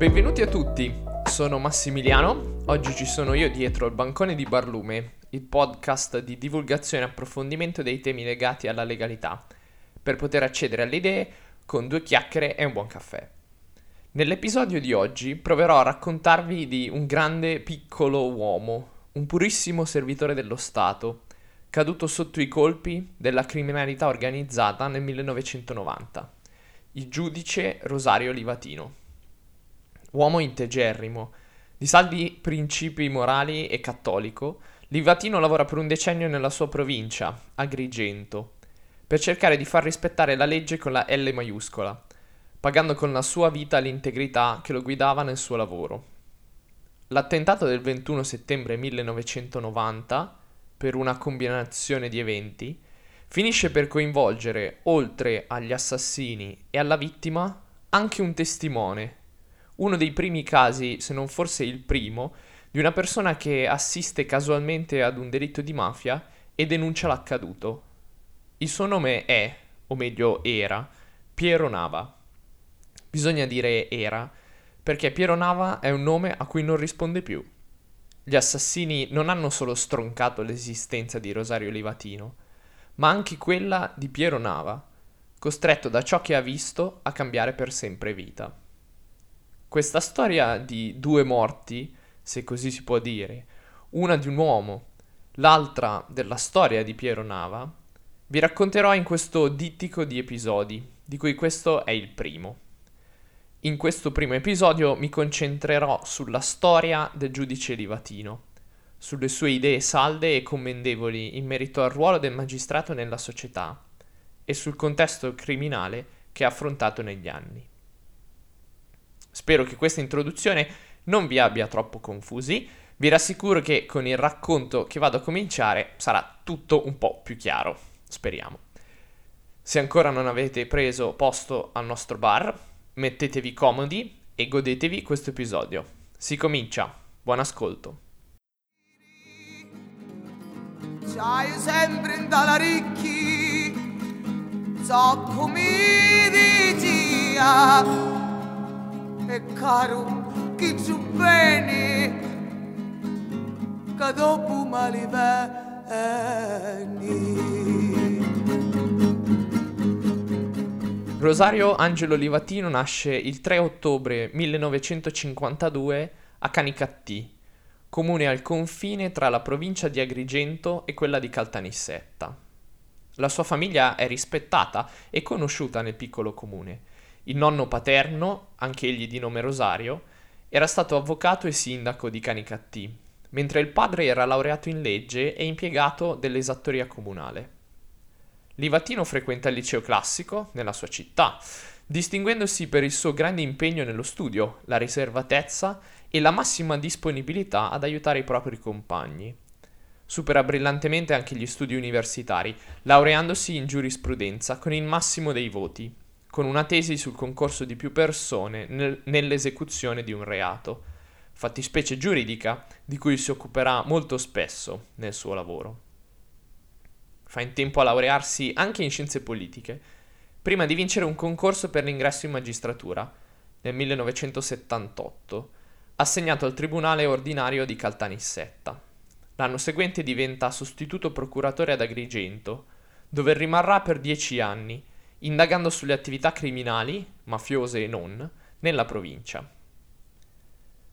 Benvenuti a tutti, sono Massimiliano, oggi ci sono io dietro il bancone di Barlume, il podcast di divulgazione e approfondimento dei temi legati alla legalità, per poter accedere alle idee con due chiacchiere e un buon caffè. Nell'episodio di oggi proverò a raccontarvi di un grande piccolo uomo, un purissimo servitore dello Stato, caduto sotto i colpi della criminalità organizzata nel 1990, il giudice Rosario Livatino uomo integerrimo, di saldi principi morali e cattolico, Livatino lavora per un decennio nella sua provincia, Agrigento, per cercare di far rispettare la legge con la L maiuscola, pagando con la sua vita l'integrità che lo guidava nel suo lavoro. L'attentato del 21 settembre 1990, per una combinazione di eventi, finisce per coinvolgere, oltre agli assassini e alla vittima, anche un testimone uno dei primi casi, se non forse il primo, di una persona che assiste casualmente ad un delitto di mafia e denuncia l'accaduto. Il suo nome è, o meglio era, Piero Nava. Bisogna dire era, perché Piero Nava è un nome a cui non risponde più. Gli assassini non hanno solo stroncato l'esistenza di Rosario Livatino, ma anche quella di Piero Nava, costretto da ciò che ha visto a cambiare per sempre vita. Questa storia di due morti, se così si può dire, una di un uomo, l'altra della storia di Piero Nava, vi racconterò in questo dittico di episodi, di cui questo è il primo. In questo primo episodio mi concentrerò sulla storia del giudice Livatino, sulle sue idee salde e commendevoli in merito al ruolo del magistrato nella società e sul contesto criminale che ha affrontato negli anni. Spero che questa introduzione non vi abbia troppo confusi. Vi rassicuro che con il racconto che vado a cominciare sarà tutto un po' più chiaro. Speriamo. Se ancora non avete preso posto al nostro bar, mettetevi comodi e godetevi questo episodio. Si comincia. Buon ascolto. C'hai sempre in dalla ricchi, so come e caro chi ci bene che dopo mali Rosario Angelo Livatino nasce il 3 ottobre 1952 a Canicattì, comune al confine tra la provincia di Agrigento e quella di Caltanissetta. La sua famiglia è rispettata e conosciuta nel piccolo comune il nonno paterno, anche egli di nome Rosario, era stato avvocato e sindaco di Canicattì, mentre il padre era laureato in legge e impiegato dell'esattoria comunale. Livatino frequenta il liceo classico nella sua città, distinguendosi per il suo grande impegno nello studio, la riservatezza e la massima disponibilità ad aiutare i propri compagni. Supera brillantemente anche gli studi universitari, laureandosi in giurisprudenza con il massimo dei voti, con una tesi sul concorso di più persone nel, nell'esecuzione di un reato, fattispecie giuridica di cui si occuperà molto spesso nel suo lavoro. Fa in tempo a laurearsi anche in scienze politiche, prima di vincere un concorso per l'ingresso in magistratura nel 1978, assegnato al Tribunale ordinario di Caltanissetta. L'anno seguente diventa sostituto procuratore ad Agrigento, dove rimarrà per dieci anni indagando sulle attività criminali, mafiose e non, nella provincia.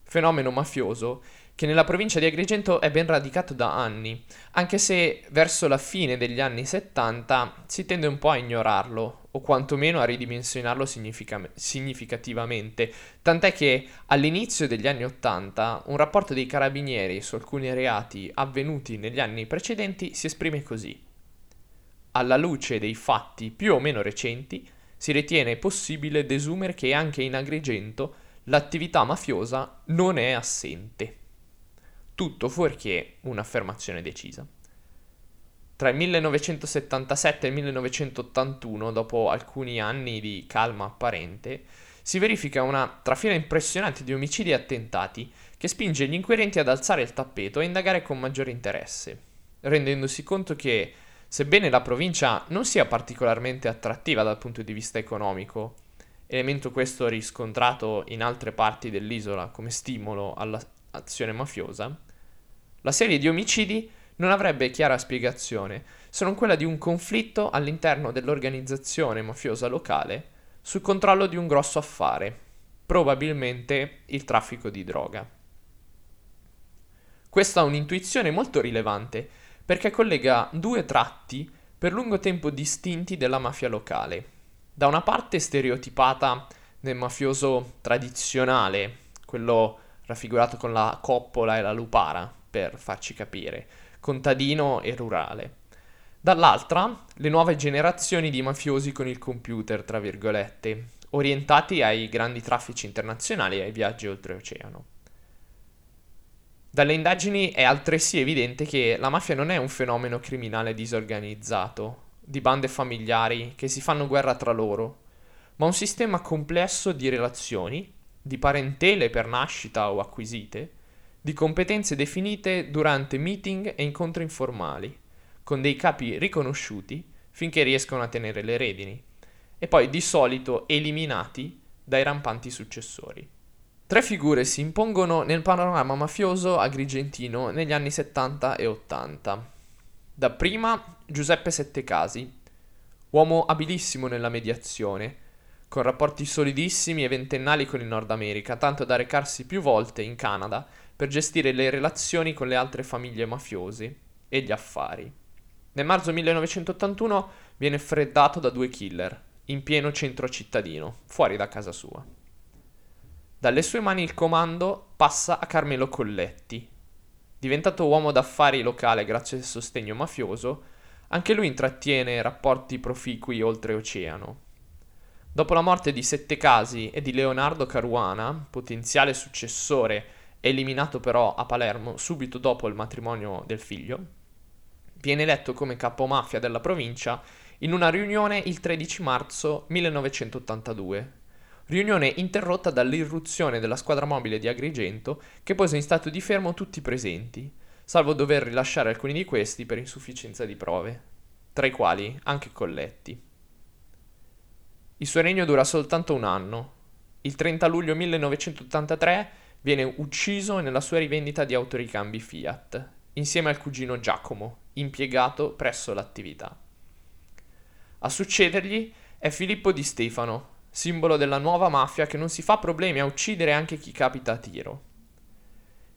Fenomeno mafioso che nella provincia di Agrigento è ben radicato da anni, anche se verso la fine degli anni 70 si tende un po' a ignorarlo, o quantomeno a ridimensionarlo significa- significativamente, tant'è che all'inizio degli anni 80 un rapporto dei carabinieri su alcuni reati avvenuti negli anni precedenti si esprime così alla luce dei fatti più o meno recenti, si ritiene possibile desumere che anche in Agrigento l'attività mafiosa non è assente. Tutto fuorché un'affermazione decisa. Tra il 1977 e il 1981, dopo alcuni anni di calma apparente, si verifica una trafila impressionante di omicidi e attentati che spinge gli inquirenti ad alzare il tappeto e indagare con maggiore interesse, rendendosi conto che Sebbene la provincia non sia particolarmente attrattiva dal punto di vista economico elemento questo riscontrato in altre parti dell'isola come stimolo all'azione mafiosa, la serie di omicidi non avrebbe chiara spiegazione se non quella di un conflitto all'interno dell'organizzazione mafiosa locale sul controllo di un grosso affare, probabilmente il traffico di droga. Questa è un'intuizione molto rilevante perché collega due tratti per lungo tempo distinti della mafia locale da una parte stereotipata nel mafioso tradizionale, quello raffigurato con la coppola e la lupara, per farci capire, contadino e rurale. Dall'altra, le nuove generazioni di mafiosi con il computer, tra virgolette, orientati ai grandi traffici internazionali e ai viaggi oltreoceano. Dalle indagini è altresì evidente che la mafia non è un fenomeno criminale disorganizzato, di bande familiari che si fanno guerra tra loro, ma un sistema complesso di relazioni, di parentele per nascita o acquisite, di competenze definite durante meeting e incontri informali, con dei capi riconosciuti finché riescono a tenere le redini, e poi di solito eliminati dai rampanti successori. Tre figure si impongono nel panorama mafioso agrigentino negli anni 70 e 80. Dapprima Giuseppe Settecasi, uomo abilissimo nella mediazione, con rapporti solidissimi e ventennali con il Nord America, tanto da recarsi più volte in Canada per gestire le relazioni con le altre famiglie mafiose e gli affari. Nel marzo 1981 viene freddato da due killer, in pieno centro cittadino, fuori da casa sua. Dalle sue mani il comando passa a Carmelo Colletti, Diventato uomo d'affari locale grazie al sostegno mafioso, anche lui intrattiene rapporti proficui oltreoceano. Dopo la morte di Sette Casi e di Leonardo Caruana, potenziale successore eliminato però a Palermo subito dopo il matrimonio del figlio, viene eletto come capomafia della provincia in una riunione il 13 marzo 1982 riunione interrotta dall'irruzione della squadra mobile di Agrigento che pose in stato di fermo tutti i presenti, salvo dover rilasciare alcuni di questi per insufficienza di prove, tra i quali anche Colletti. Il suo regno dura soltanto un anno. Il 30 luglio 1983 viene ucciso nella sua rivendita di autoricambi Fiat, insieme al cugino Giacomo, impiegato presso l'attività. A succedergli è Filippo Di Stefano, simbolo della nuova mafia che non si fa problemi a uccidere anche chi capita a tiro.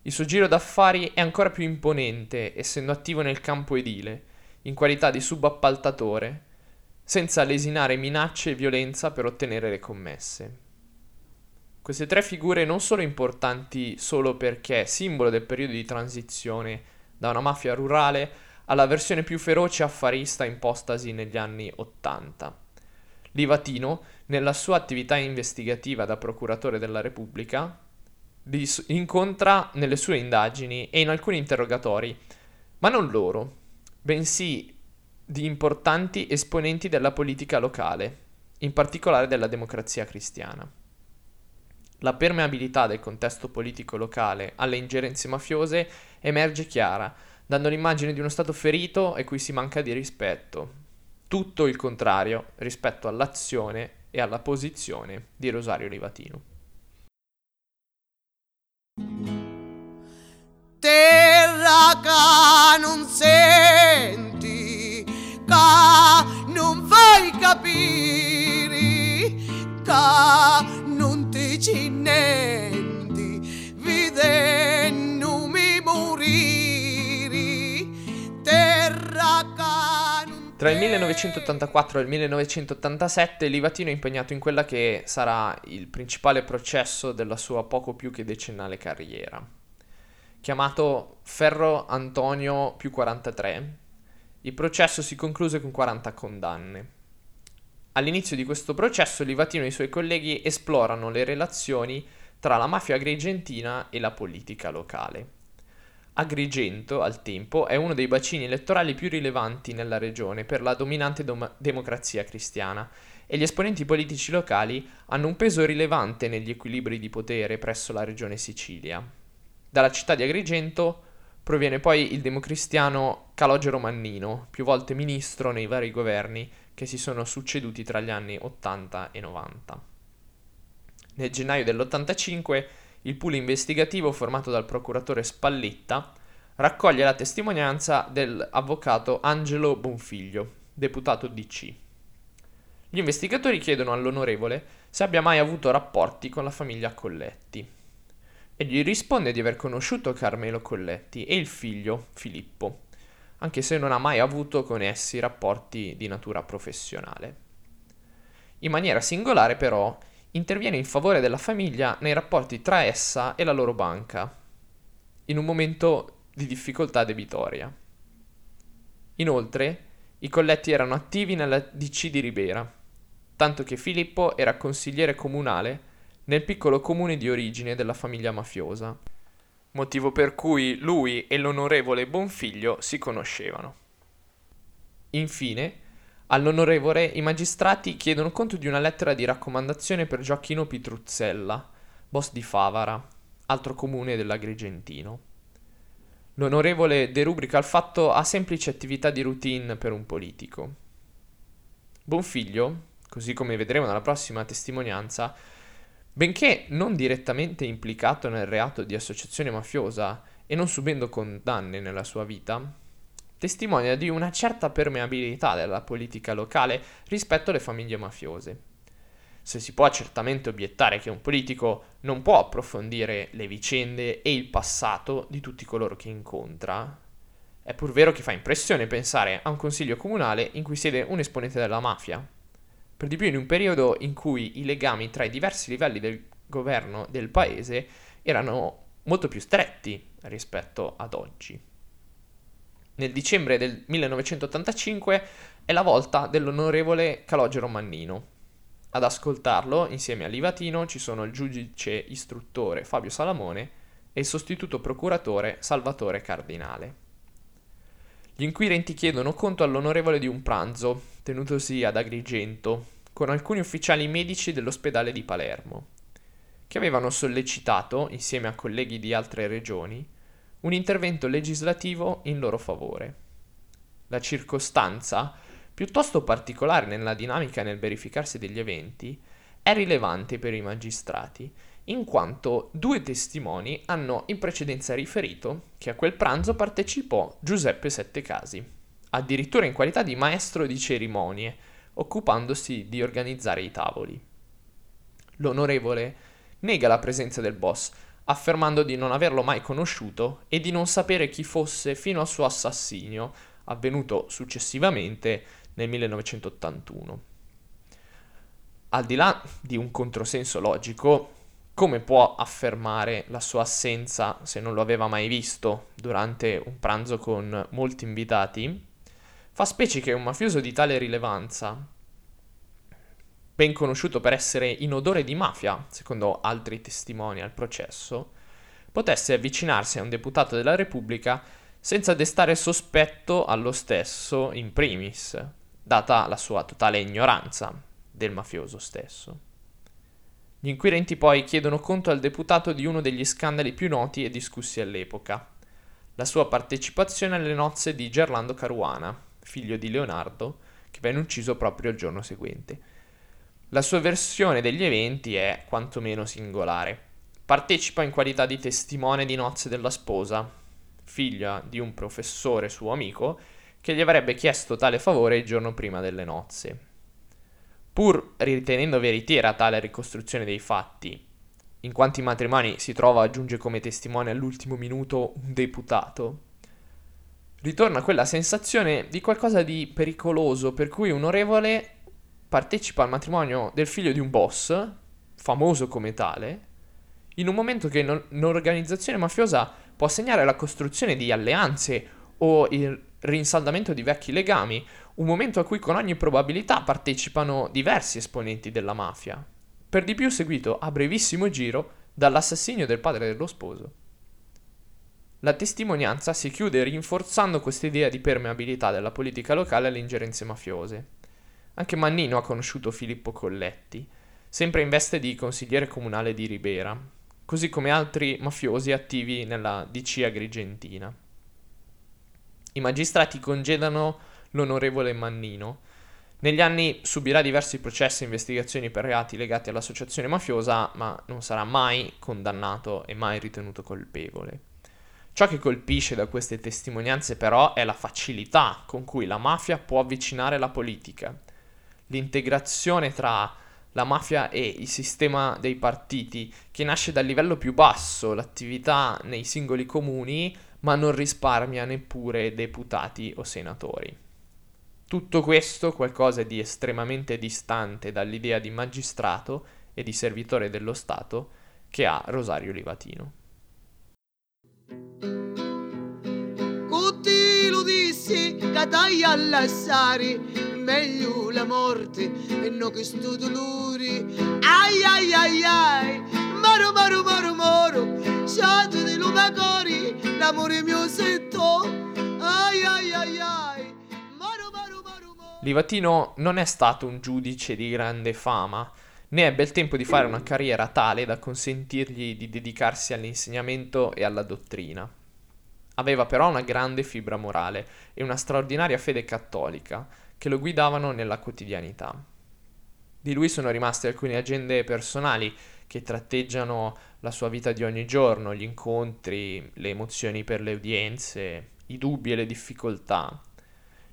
Il suo giro d'affari è ancora più imponente, essendo attivo nel campo edile, in qualità di subappaltatore, senza lesinare minacce e violenza per ottenere le commesse. Queste tre figure non sono importanti solo perché simbolo del periodo di transizione da una mafia rurale alla versione più feroce affarista impostasi negli anni Ottanta. Livatino, nella sua attività investigativa da procuratore della Repubblica, li incontra nelle sue indagini e in alcuni interrogatori, ma non loro, bensì di importanti esponenti della politica locale, in particolare della democrazia cristiana. La permeabilità del contesto politico locale alle ingerenze mafiose emerge chiara, dando l'immagine di uno Stato ferito e cui si manca di rispetto, tutto il contrario rispetto all'azione e alla posizione di Rosario Livatino. Terra che non senti, che non fai capire, che non ti ci nendi, vedendo tra il 1984 e il 1987 Livatino è impegnato in quella che sarà il principale processo della sua poco più che decennale carriera. Chiamato Ferro Antonio più 43, il processo si concluse con 40 condanne. All'inizio di questo processo Livatino e i suoi colleghi esplorano le relazioni tra la mafia agrigentina e la politica locale. Agrigento, al tempo, è uno dei bacini elettorali più rilevanti nella regione per la dominante dom- democrazia cristiana e gli esponenti politici locali hanno un peso rilevante negli equilibri di potere presso la regione Sicilia. Dalla città di Agrigento proviene poi il democristiano Calogero Mannino, più volte ministro nei vari governi che si sono succeduti tra gli anni 80 e 90. Nel gennaio dell'85 il pool investigativo formato dal procuratore Spalletta raccoglie la testimonianza dell'avvocato Angelo Bonfiglio, deputato DC. Gli investigatori chiedono all'onorevole se abbia mai avuto rapporti con la famiglia Colletti e gli risponde di aver conosciuto Carmelo Colletti e il figlio Filippo, anche se non ha mai avuto con essi rapporti di natura professionale. In maniera singolare però interviene in favore della famiglia nei rapporti tra essa e la loro banca, in un momento di difficoltà debitoria. Inoltre, i colletti erano attivi nella DC di Ribera, tanto che Filippo era consigliere comunale nel piccolo comune di origine della famiglia mafiosa, motivo per cui lui e l'onorevole Bonfiglio si conoscevano. Infine, all'onorevole i magistrati chiedono conto di una lettera di raccomandazione per Gioacchino Pitruzzella, boss di Favara, altro comune dell'Agrigentino. L'onorevole derubrica il fatto a semplice attività di routine per un politico. Bonfiglio, così come vedremo nella prossima testimonianza, benché non direttamente implicato nel reato di associazione mafiosa e non subendo condanne nella sua vita, testimonia di una certa permeabilità della politica locale rispetto alle famiglie mafiose. Se si può certamente obiettare che un politico non può approfondire le vicende e il passato di tutti coloro che incontra, è pur vero che fa impressione pensare a un consiglio comunale in cui siede un esponente della mafia, per di più in un periodo in cui i legami tra i diversi livelli del governo del paese erano molto più stretti rispetto ad oggi. Nel dicembre del 1985 è la volta dell'onorevole Calogero Mannino, ad ascoltarlo, insieme a Livatino, ci sono il giudice istruttore Fabio Salamone e il sostituto procuratore Salvatore Cardinale. Gli inquirenti chiedono conto all'onorevole di un pranzo, tenutosi ad Agrigento, con alcuni ufficiali medici dell'ospedale di Palermo, che avevano sollecitato, insieme a colleghi di altre regioni, un intervento legislativo in loro favore. La circostanza piuttosto particolare nella dinamica nel verificarsi degli eventi, è rilevante per i magistrati, in quanto due testimoni hanno in precedenza riferito che a quel pranzo partecipò Giuseppe Settecasi, addirittura in qualità di maestro di cerimonie, occupandosi di organizzare i tavoli. L'onorevole nega la presenza del boss, affermando di non averlo mai conosciuto e di non sapere chi fosse fino al suo assassinio, avvenuto successivamente nel 1981. Al di là di un controsenso logico, come può affermare la sua assenza se non lo aveva mai visto durante un pranzo con molti invitati? Fa specie che un mafioso di tale rilevanza, ben conosciuto per essere in odore di mafia, secondo altri testimoni al processo, potesse avvicinarsi a un deputato della Repubblica senza destare sospetto allo stesso in primis, data la sua totale ignoranza del mafioso stesso. Gli inquirenti poi chiedono conto al deputato di uno degli scandali più noti e discussi all'epoca, la sua partecipazione alle nozze di Gerlando Caruana, figlio di Leonardo, che venne ucciso proprio il giorno seguente. La sua versione degli eventi è quantomeno singolare. Partecipa in qualità di testimone di nozze della sposa, figlia di un professore suo amico, che gli avrebbe chiesto tale favore il giorno prima delle nozze. Pur ritenendo veritiera tale ricostruzione dei fatti, in quanti matrimoni si trova aggiunge come testimone all'ultimo minuto un deputato, ritorna quella sensazione di qualcosa di pericoloso per cui un onorevole partecipa al matrimonio del figlio di un boss, famoso come tale, in un momento che un'organizzazione mafiosa può segnare la costruzione di alleanze o il rinsaldamento di vecchi legami, un momento a cui con ogni probabilità partecipano diversi esponenti della mafia, per di più seguito a brevissimo giro dall'assassinio del padre dello sposo. La testimonianza si chiude rinforzando questa idea di permeabilità della politica locale alle ingerenze mafiose. Anche Mannino ha conosciuto Filippo Colletti, sempre in veste di consigliere comunale di Ribera, così come altri mafiosi attivi nella DC agrigentina. I magistrati congedano l'onorevole Mannino, Negli anni subirà diversi processi e investigazioni per reati legati all'associazione mafiosa, ma non sarà mai condannato e mai ritenuto colpevole. Ciò che colpisce da queste testimonianze però è la facilità con cui la mafia può avvicinare la politica. L'integrazione tra la mafia e il sistema dei partiti, che nasce dal livello più basso, l'attività nei singoli comuni, ma non risparmia neppure deputati o senatori. Tutto questo qualcosa di estremamente distante dall'idea di magistrato e di servitore dello Stato che ha Rosario Livatino. Tutti lo dissi che dai all'assari meglio la morte e non che sto dolore. Ai ai ai ai maro maro maro maro sciate di lumacori l'amore mio setto ai ai ai ai maro maro maro maro Livatino non è stato un giudice di grande fama, né ebbe il tempo di fare una carriera tale da consentirgli di dedicarsi all'insegnamento e alla dottrina. Aveva però una grande fibra morale e una straordinaria fede cattolica che lo guidavano nella quotidianità. Di lui sono rimaste alcune agende personali che tratteggiano la sua vita di ogni giorno, gli incontri, le emozioni per le udienze, i dubbi e le difficoltà,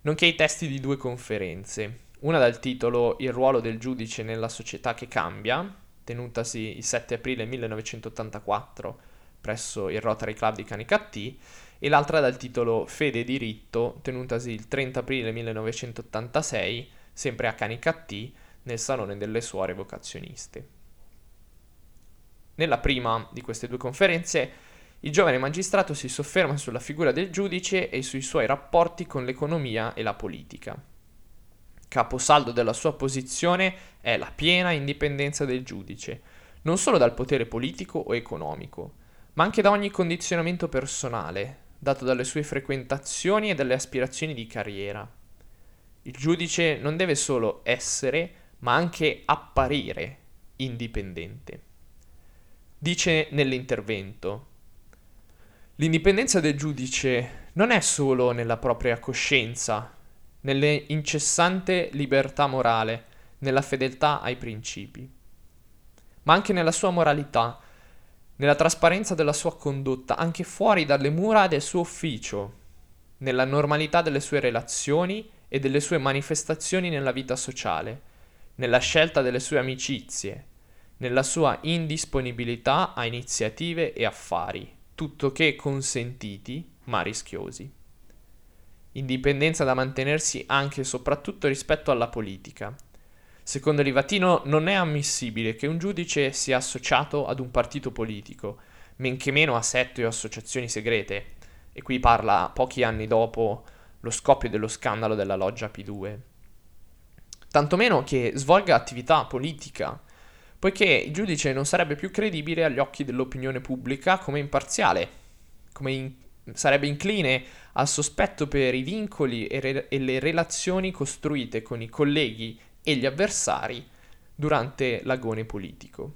nonché i testi di due conferenze, una dal titolo Il ruolo del giudice nella società che cambia, tenutasi il 7 aprile 1984 presso il Rotary Club di Canicattì, e l'altra dal titolo Fede e diritto, tenutasi il 30 aprile 1986, sempre a Canicattì, nel Salone delle Suore Vocazioniste. Nella prima di queste due conferenze, il giovane magistrato si sofferma sulla figura del giudice e sui suoi rapporti con l'economia e la politica. Caposaldo della sua posizione è la piena indipendenza del giudice, non solo dal potere politico o economico, ma anche da ogni condizionamento personale, dato dalle sue frequentazioni e dalle aspirazioni di carriera. Il giudice non deve solo essere, ma anche apparire indipendente. Dice nell'intervento, l'indipendenza del giudice non è solo nella propria coscienza, nell'incessante libertà morale, nella fedeltà ai principi, ma anche nella sua moralità, nella trasparenza della sua condotta, anche fuori dalle mura del suo ufficio, nella normalità delle sue relazioni e delle sue manifestazioni nella vita sociale, nella scelta delle sue amicizie, nella sua indisponibilità a iniziative e affari, tutto che consentiti ma rischiosi. Indipendenza da mantenersi anche e soprattutto rispetto alla politica, Secondo Livatino non è ammissibile che un giudice sia associato ad un partito politico, men che meno a sette o associazioni segrete, e qui parla pochi anni dopo lo scoppio dello scandalo della loggia P2. Tantomeno che svolga attività politica, poiché il giudice non sarebbe più credibile agli occhi dell'opinione pubblica come imparziale, come in- sarebbe incline al sospetto per i vincoli e, re- e le relazioni costruite con i colleghi e gli avversari durante l'agone politico.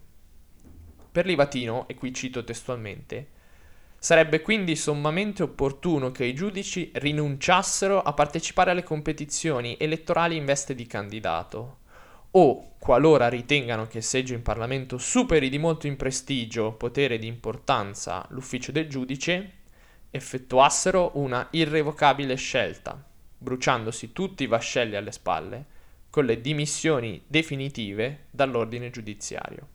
Per Livatino, e qui cito testualmente, sarebbe quindi sommamente opportuno che i giudici rinunciassero a partecipare alle competizioni elettorali in veste di candidato, o, qualora ritengano che il seggio in Parlamento superi di molto in prestigio, potere e di importanza l'ufficio del giudice, effettuassero una irrevocabile scelta, bruciandosi tutti i vascelli alle spalle con le dimissioni definitive dall'ordine giudiziario.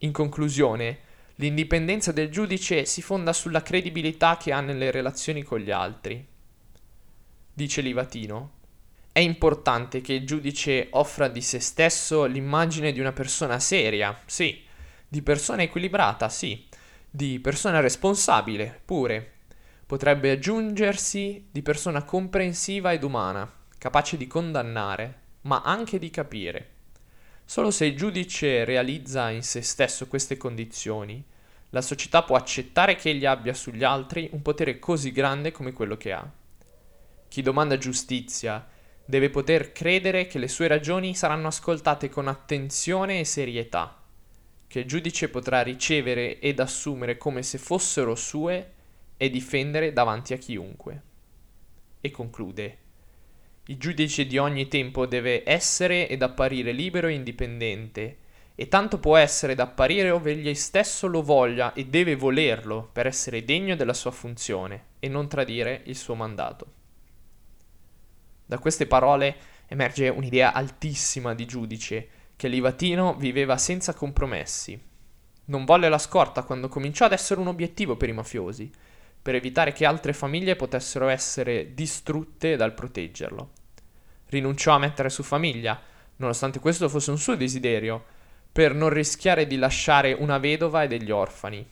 In conclusione, l'indipendenza del giudice si fonda sulla credibilità che ha nelle relazioni con gli altri. Dice Livatino, è importante che il giudice offra di se stesso l'immagine di una persona seria, sì, di persona equilibrata, sì, di persona responsabile, pure. Potrebbe aggiungersi di persona comprensiva ed umana capace di condannare, ma anche di capire. Solo se il giudice realizza in se stesso queste condizioni, la società può accettare che egli abbia sugli altri un potere così grande come quello che ha. Chi domanda giustizia deve poter credere che le sue ragioni saranno ascoltate con attenzione e serietà, che il giudice potrà ricevere ed assumere come se fossero sue e difendere davanti a chiunque. E conclude Il giudice di ogni tempo deve essere ed apparire libero e indipendente, e tanto può essere ed apparire ove egli stesso lo voglia e deve volerlo per essere degno della sua funzione e non tradire il suo mandato. Da queste parole emerge un'idea altissima di giudice, che Livatino viveva senza compromessi. Non volle la scorta quando cominciò ad essere un obiettivo per i mafiosi, per evitare che altre famiglie potessero essere distrutte dal proteggerlo. Rinunciò a mettere su famiglia, nonostante questo fosse un suo desiderio, per non rischiare di lasciare una vedova e degli orfani.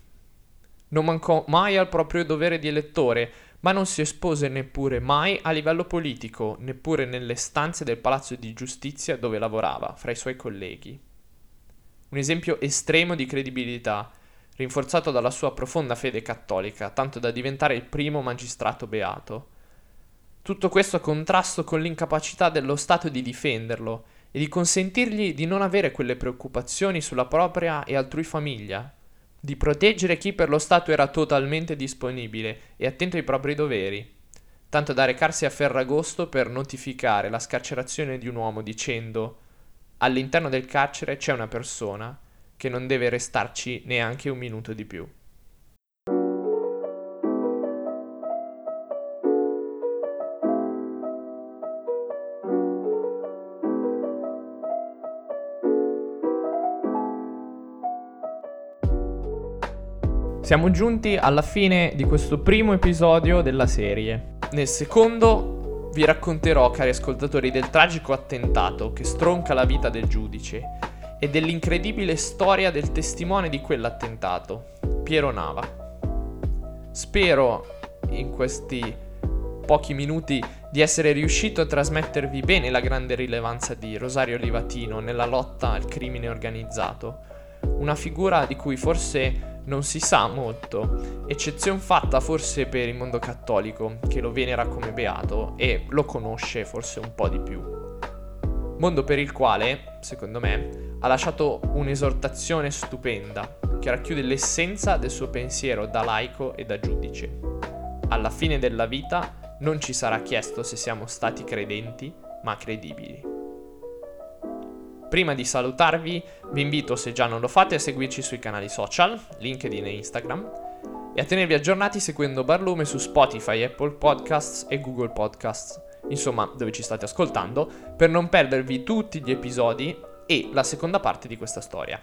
Non mancò mai al proprio dovere di elettore, ma non si espose neppure mai a livello politico, neppure nelle stanze del Palazzo di Giustizia dove lavorava, fra i suoi colleghi. Un esempio estremo di credibilità, rinforzato dalla sua profonda fede cattolica, tanto da diventare il primo magistrato beato. Tutto questo a contrasto con l'incapacità dello Stato di difenderlo e di consentirgli di non avere quelle preoccupazioni sulla propria e altrui famiglia, di proteggere chi per lo Stato era totalmente disponibile e attento ai propri doveri, tanto da recarsi a Ferragosto per notificare la scarcerazione di un uomo dicendo all'interno del carcere c'è una persona che non deve restarci neanche un minuto di più. Siamo giunti alla fine di questo primo episodio della serie. Nel secondo vi racconterò, cari ascoltatori, del tragico attentato che stronca la vita del giudice e dell'incredibile storia del testimone di quell'attentato, Piero Nava. Spero in questi pochi minuti di essere riuscito a trasmettervi bene la grande rilevanza di Rosario Livatino nella lotta al crimine organizzato, una figura di cui forse non si sa molto, eccezione fatta forse per il mondo cattolico, che lo venera come beato e lo conosce forse un po' di più. Mondo per il quale, secondo me, ha lasciato un'esortazione stupenda che racchiude l'essenza del suo pensiero da laico e da giudice. Alla fine della vita non ci sarà chiesto se siamo stati credenti, ma credibili. Prima di salutarvi, vi invito, se già non lo fate, a seguirci sui canali social, LinkedIn e Instagram, e a tenervi aggiornati seguendo Barlume su Spotify, Apple Podcasts e Google Podcasts, insomma dove ci state ascoltando, per non perdervi tutti gli episodi e la seconda parte di questa storia.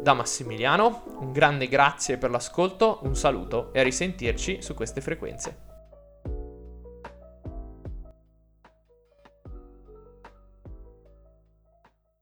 Da Massimiliano, un grande grazie per l'ascolto, un saluto e a risentirci su queste frequenze.